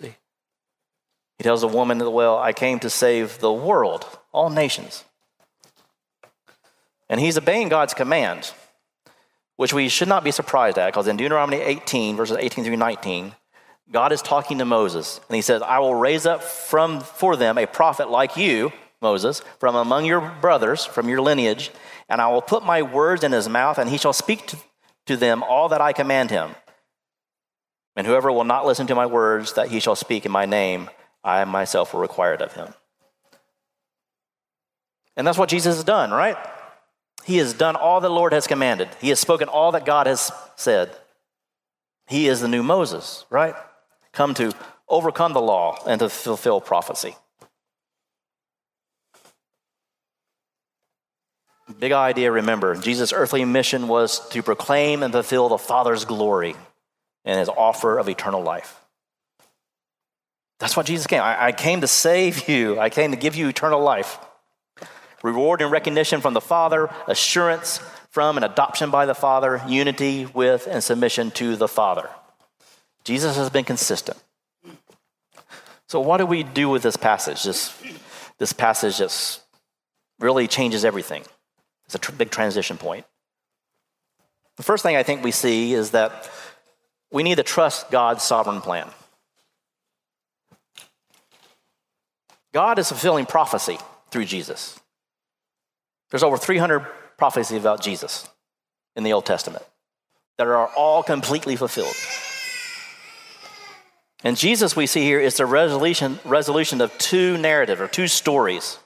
He tells a woman at the well, I came to save the world, all nations. And he's obeying God's command, which we should not be surprised at, because in Deuteronomy 18, verses 18 through 19, God is talking to Moses, and he says, I will raise up from for them a prophet like you Moses, from among your brothers, from your lineage, and I will put my words in his mouth, and he shall speak to, to them all that I command him. And whoever will not listen to my words that he shall speak in my name, I myself will require it of him. And that's what Jesus has done, right? He has done all the Lord has commanded. He has spoken all that God has said. He is the new Moses, right? Come to overcome the law and to fulfill prophecy. Big idea, remember. Jesus' earthly mission was to proclaim and fulfill the Father's glory and his offer of eternal life. That's why Jesus came. I, I came to save you, I came to give you eternal life. Reward and recognition from the Father, assurance from and adoption by the Father, unity with and submission to the Father. Jesus has been consistent. So, what do we do with this passage? This, this passage just really changes everything. It's a tr- big transition point. The first thing I think we see is that we need to trust God's sovereign plan. God is fulfilling prophecy through Jesus. There's over 300 prophecies about Jesus in the Old Testament that are all completely fulfilled. And Jesus, we see here, is the resolution, resolution of two narratives or two stories.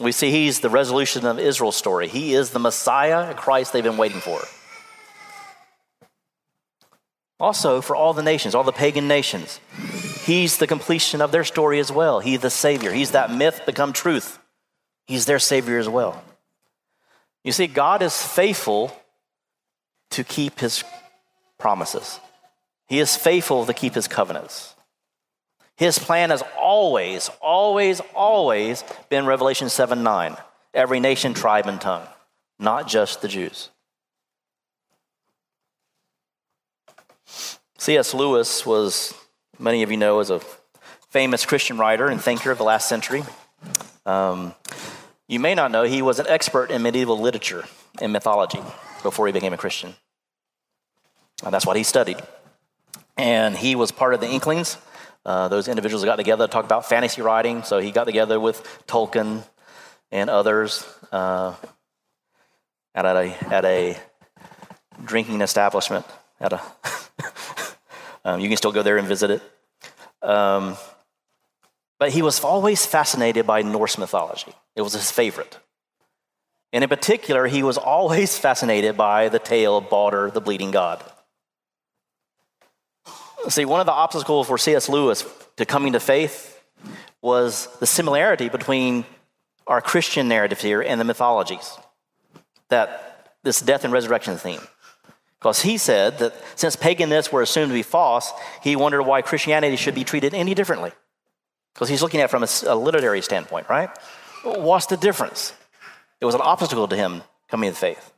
We see he's the resolution of Israel's story. He is the Messiah, Christ they've been waiting for. Also, for all the nations, all the pagan nations, he's the completion of their story as well. He's the Savior. He's that myth become truth. He's their Savior as well. You see, God is faithful to keep his promises, He is faithful to keep his covenants. His plan has always, always, always been Revelation 7 9. Every nation, tribe, and tongue, not just the Jews. C.S. Lewis was, many of you know, is a famous Christian writer and thinker of the last century. Um, you may not know he was an expert in medieval literature and mythology before he became a Christian. And that's what he studied. And he was part of the Inklings. Uh, those individuals got together to talk about fantasy writing. So he got together with Tolkien and others uh, at, a, at a drinking establishment. At a um, you can still go there and visit it. Um, but he was always fascinated by Norse mythology, it was his favorite. And in particular, he was always fascinated by the tale of Balder, the bleeding god. See, one of the obstacles for C.S. Lewis to coming to faith was the similarity between our Christian narrative here and the mythologies. That this death and resurrection theme. Because he said that since pagan myths were assumed to be false, he wondered why Christianity should be treated any differently. Because he's looking at it from a, literary standpoint, right? What's the difference? It was an obstacle to him coming to faith.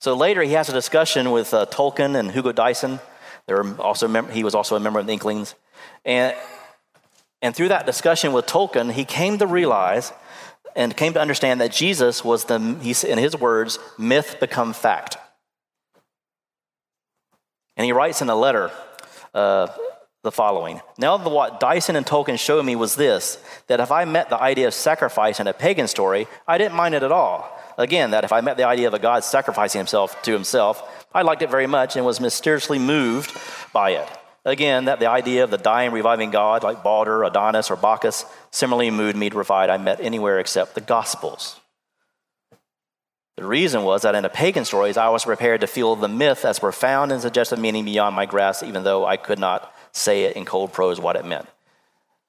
So later he has a discussion with uh, Tolkien and Hugo Dyson. They were also mem- he was also a member of the Inklings. And, and through that discussion with Tolkien, he came to realize and came to understand that Jesus was the, he, in his words, myth become fact. And he writes in a letter uh, the following Now, the, what Dyson and Tolkien showed me was this that if I met the idea of sacrifice in a pagan story, I didn't mind it at all. Again, that if I met the idea of a god sacrificing himself to himself, I liked it very much and was mysteriously moved by it. Again, that the idea of the dying, reviving God, like Balder, Adonis, or Bacchus, similarly moved me to provide I met anywhere except the Gospels. The reason was that in the pagan stories, I was prepared to feel the myth as profound and suggestive meaning beyond my grasp, even though I could not say it in cold prose what it meant.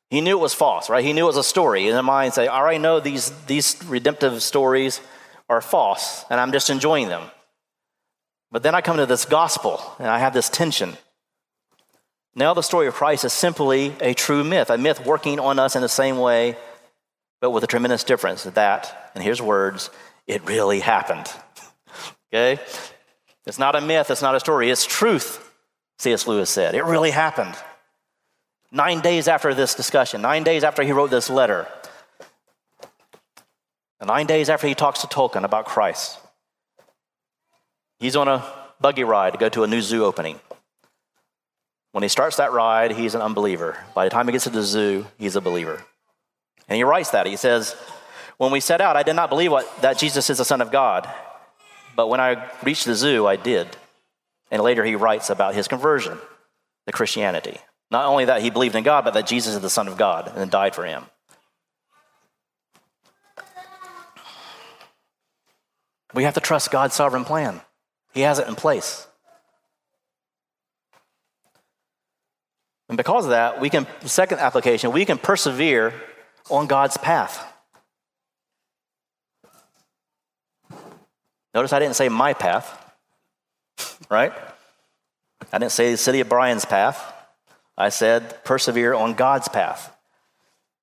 He knew it was false, right? He knew it was a story. In his mind, say, I already know these, these redemptive stories are false, and I'm just enjoying them. But then I come to this gospel, and I have this tension. Now, the story of Christ is simply a true myth, a myth working on us in the same way, but with a tremendous difference that, and here's words, it really happened. okay? It's not a myth, it's not a story, it's truth, C.S. Lewis said. It really happened. Nine days after this discussion, nine days after he wrote this letter, nine days after he talks to Tolkien about Christ, he's on a buggy ride to go to a new zoo opening. When he starts that ride, he's an unbeliever. By the time he gets to the zoo, he's a believer. And he writes that. He says, When we set out, I did not believe what, that Jesus is the Son of God. But when I reached the zoo, I did. And later he writes about his conversion to Christianity. Not only that he believed in God, but that Jesus is the Son of God and died for him. We have to trust God's sovereign plan. He has it in place. And because of that, we can, second application, we can persevere on God's path. Notice I didn't say my path, right? I didn't say the city of Bryan's path. I said persevere on God's path.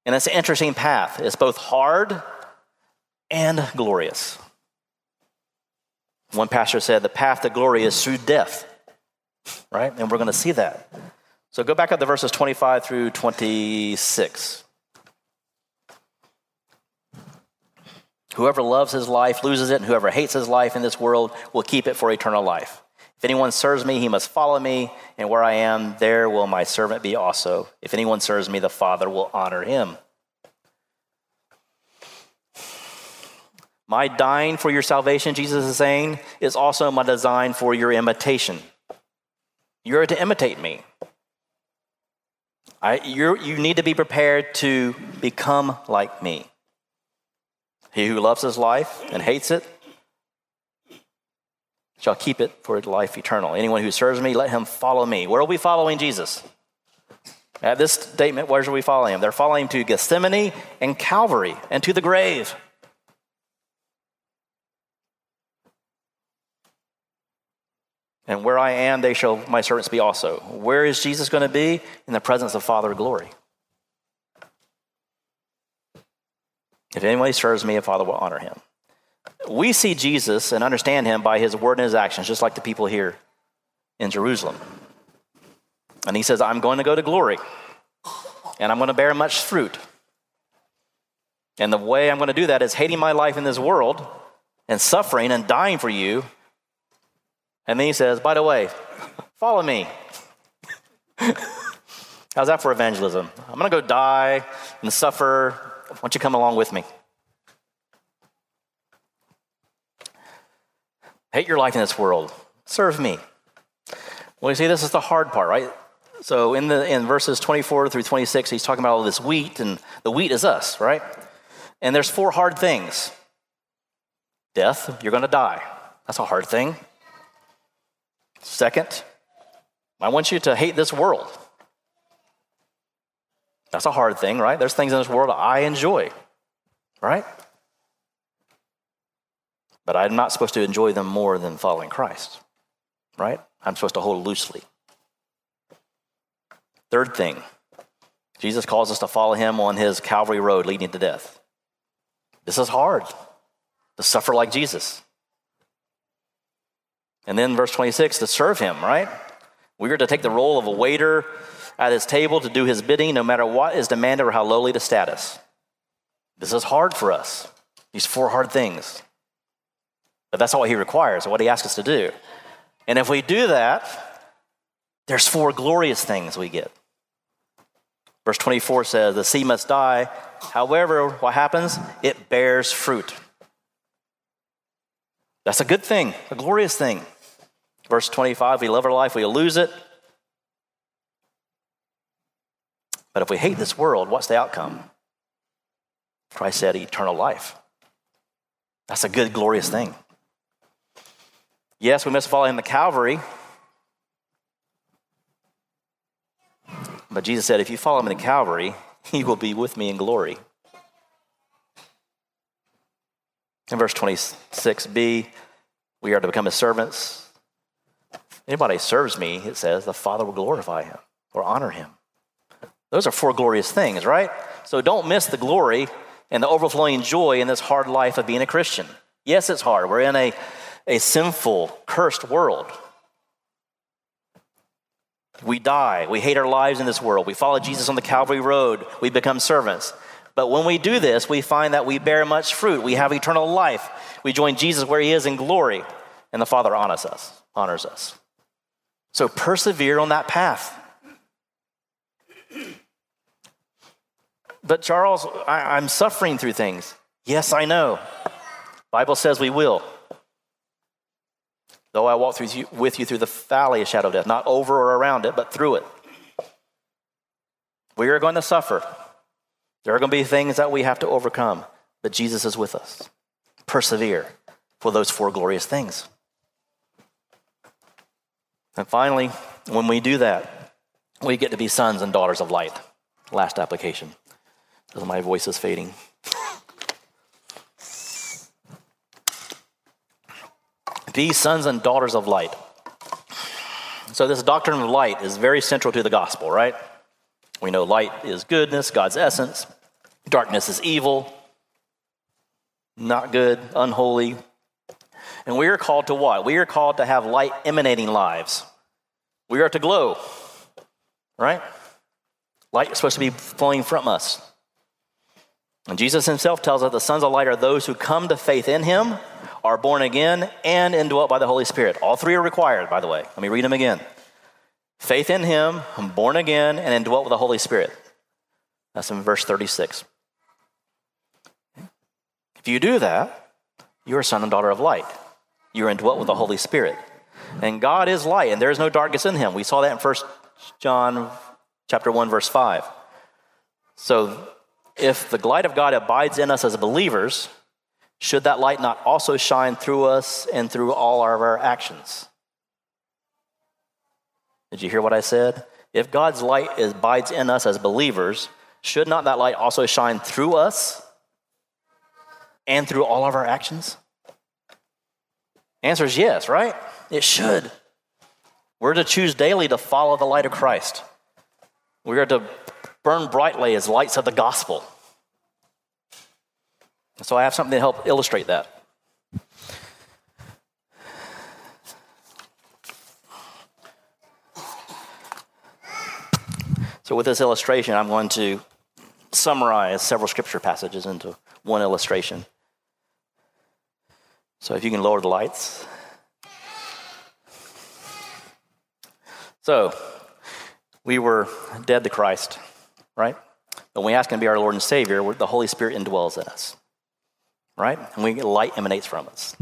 And it's an interesting path. It's both hard and glorious. One pastor said the path to glory is through death, right? And we're going to see that. So go back up to verses 25 through 26. Whoever loves his life loses it, and whoever hates his life in this world will keep it for eternal life. If anyone serves me, he must follow me, and where I am, there will my servant be also. If anyone serves me, the Father will honor him. My dying for your salvation, Jesus is saying, is also my design for your imitation. You're to imitate me. I, you need to be prepared to become like me. He who loves his life and hates it shall keep it for life eternal. Anyone who serves me, let him follow me. Where are we following Jesus? At this statement, where are we following him? They're following him to Gethsemane and Calvary and to the grave. And where I am, they shall my servants be also. Where is Jesus going to be? In the presence of Father glory. If anyone serves me, a Father will honor him. We see Jesus and understand him by his word and his actions, just like the people here in Jerusalem. And he says, I'm going to go to glory, and I'm going to bear much fruit. And the way I'm going to do that is hating my life in this world and suffering and dying for you and then he says, by the way, follow me. How's that for evangelism? I'm going to go die and suffer. Why don't you come along with me? Hate your life in this world. Serve me. Well, you see, this is the hard part, right? So in the in verses 24 through 26, he's talking about all this wheat, and the wheat is us, right? And there's four hard things. Death, you're going to die. That's a hard thing. Second, I want you to hate this world. That's a hard thing, right? There's things in this world I enjoy, right? But I'm not supposed to enjoy them more than following Christ, right? I'm supposed to hold loosely. Third thing, Jesus calls us to follow him on his Calvary road leading to death. This is hard to suffer like Jesus. And then verse 26 to serve him, right? We are to take the role of a waiter at his table to do his bidding, no matter what is demanded or how lowly the status. This is hard for us, these four hard things. But that's what he requires, what he asks us to do. And if we do that, there's four glorious things we get. Verse 24 says, The seed must die. However, what happens? It bears fruit. That's a good thing, a glorious thing. Verse 25 we love our life, we lose it. But if we hate this world, what's the outcome? Christ said eternal life. That's a good, glorious thing. Yes, we must follow him to Calvary. But Jesus said, if you follow him to Calvary, he will be with me in glory. In verse 26b, we are to become his servants. Anybody serves me, it says, the Father will glorify him or honor him. Those are four glorious things, right? So don't miss the glory and the overflowing joy in this hard life of being a Christian. Yes, it's hard. We're in a, a sinful, cursed world. We die. We hate our lives in this world. We follow Jesus on the Calvary Road. We become servants. But when we do this, we find that we bear much fruit. We have eternal life. We join Jesus where he is in glory, and the Father honors us. Honors us. So persevere on that path. But Charles, I, am suffering through things. Yes, I know. Bible says we will. Though I walk you, with you through the valley of shadow death, not over or around it, but through it. We are going to suffer. There are going to be things that we have to overcome, but Jesus is with us. Persevere. for those four glorious things. And finally, when we do that, we get to be sons and daughters of light. Last application. My voice is fading. Be sons and daughters of light. So, this doctrine of light is very central to the gospel, right? We know light is goodness, God's essence. Darkness is evil, not good, unholy. And we are called to what? We are called to have light emanating lives. We are to glow, right? Light is supposed to be flowing from us. And Jesus himself tells us the sons of light are those who come to faith in him, are born again, and indwelt by the Holy Spirit. All three are required, by the way. Let me read them again. Faith in him, born again, and indwelt with the Holy Spirit. That's in verse 36. If you do that, you're a son and daughter of light. You're indwelt with the Holy Spirit. And God is light, and there is no darkness in him. We saw that in 1 John chapter 1, verse 5. So if the light of God abides in us as believers, should that light not also shine through us and through all of our actions? Did you hear what I said? If God's light abides in us as believers, should not that light also shine through us and through all of our actions? Answer is yes, right? It should. We're to choose daily to follow the light of Christ. We are to burn brightly as lights of the gospel. So I have something to help illustrate that. So, with this illustration, I'm going to summarize several scripture passages into one illustration. So, if you can lower the lights. So, we were dead to Christ, right? When we ask Him to be our Lord and Savior, the Holy Spirit indwells in us, right? And we light emanates from us.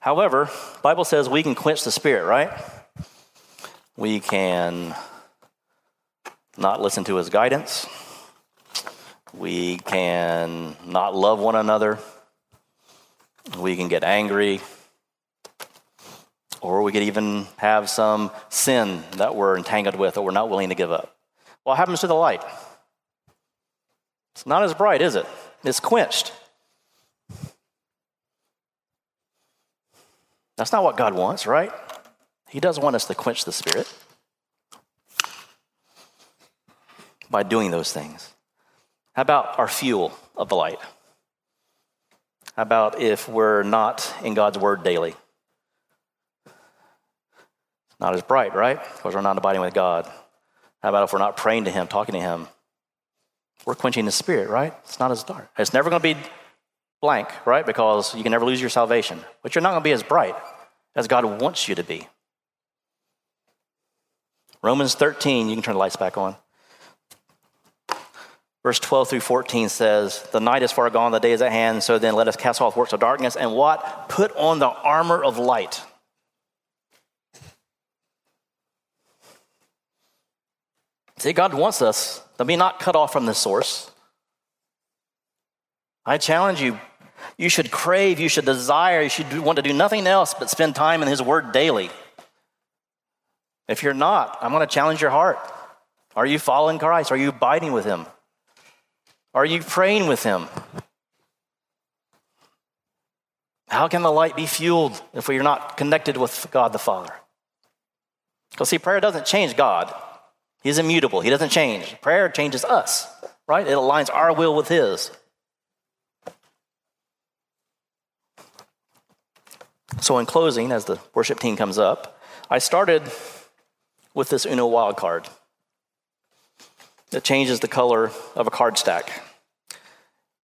However, Bible says we can quench the Spirit, right? We can not listen to his guidance. We can not love one another. We can get angry. Or we could even have some sin that we're entangled with or we're not willing to give up. What happens to the light? It's not as bright, is it? It's quenched. That's not what God wants, right? He doesn't want us to quench the Spirit. by doing those things? How about our fuel of the light? How about if we're not in God's word daily? Not as bright, right? Because we're not abiding with God. How about if we're not praying to Him, talking to Him? We're quenching the Spirit, right? It's not as dark. It's never going to be blank, right? Because you can never lose your salvation. But you're not going to be as bright as God wants you to be. Romans 13, you can turn the lights back on. Verse 12 through 14 says, The night is far gone, the day is at hand, so then let us cast off works of darkness and what? Put on the armor of light. See, God wants us to be not cut off from the source. I challenge you, you should crave, you should desire, you should want to do nothing else but spend time in His Word daily. If you're not, I'm going to challenge your heart. Are you following Christ? Are you abiding with Him? Are you praying with Him? How can the light be fueled if we are not connected with God the Father? Because, see, prayer doesn't change God, He's immutable, He doesn't change. Prayer changes us, right? It aligns our will with His. So, in closing, as the worship team comes up, I started with this Uno wild card that changes the color of a card stack.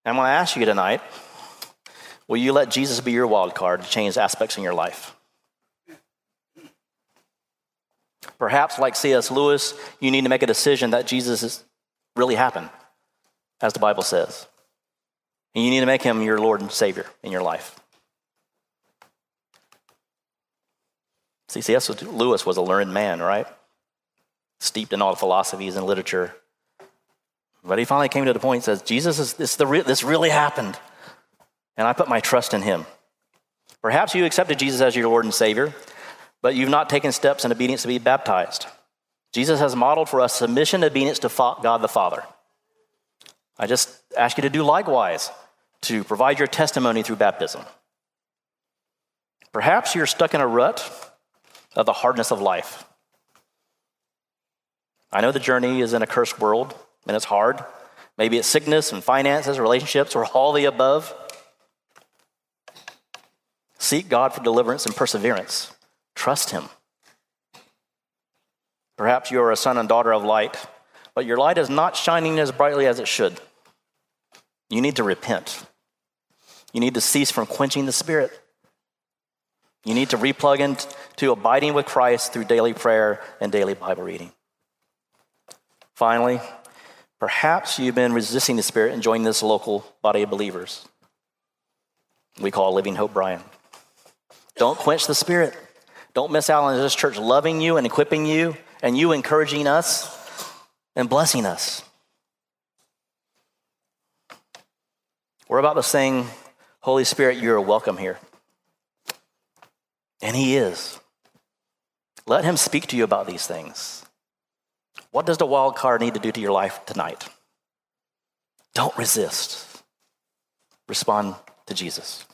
I'm going to ask you tonight will you let Jesus be your wild card to change aspects in your life? Perhaps, like C.S. Lewis, you need to make a decision that Jesus is, really happened, as the Bible says. And you need to make him your Lord and Savior in your life. See, C.S. Lewis was a learned man, right? Steeped in all the philosophies and literature. But he finally came to the point and says, Jesus, is, this, re- this really happened. And I put my trust in him. Perhaps you accepted Jesus as your Lord and Savior, but you've not taken steps in obedience to be baptized. Jesus has modeled for us submission and obedience to God the Father. I just ask you to do likewise, to provide your testimony through baptism. Perhaps you're stuck in a rut of the hardness of life. I know the journey is in a cursed world and it's hard. Maybe it's sickness and finances, relationships, or all the above. Seek God for deliverance and perseverance. Trust Him. Perhaps you are a son and daughter of light, but your light is not shining as brightly as it should. You need to repent. You need to cease from quenching the Spirit. You need to replug into abiding with Christ through daily prayer and daily Bible reading. Finally, perhaps you've been resisting the Spirit and joining this local body of believers we call Living Hope Bryan. Don't quench the Spirit. Don't miss out on this church loving you and equipping you and you encouraging us and blessing us. We're about to sing, Holy Spirit, you're welcome here. And He is. Let Him speak to you about these things. What does the wild card need to do to your life tonight? Don't resist. Respond to Jesus.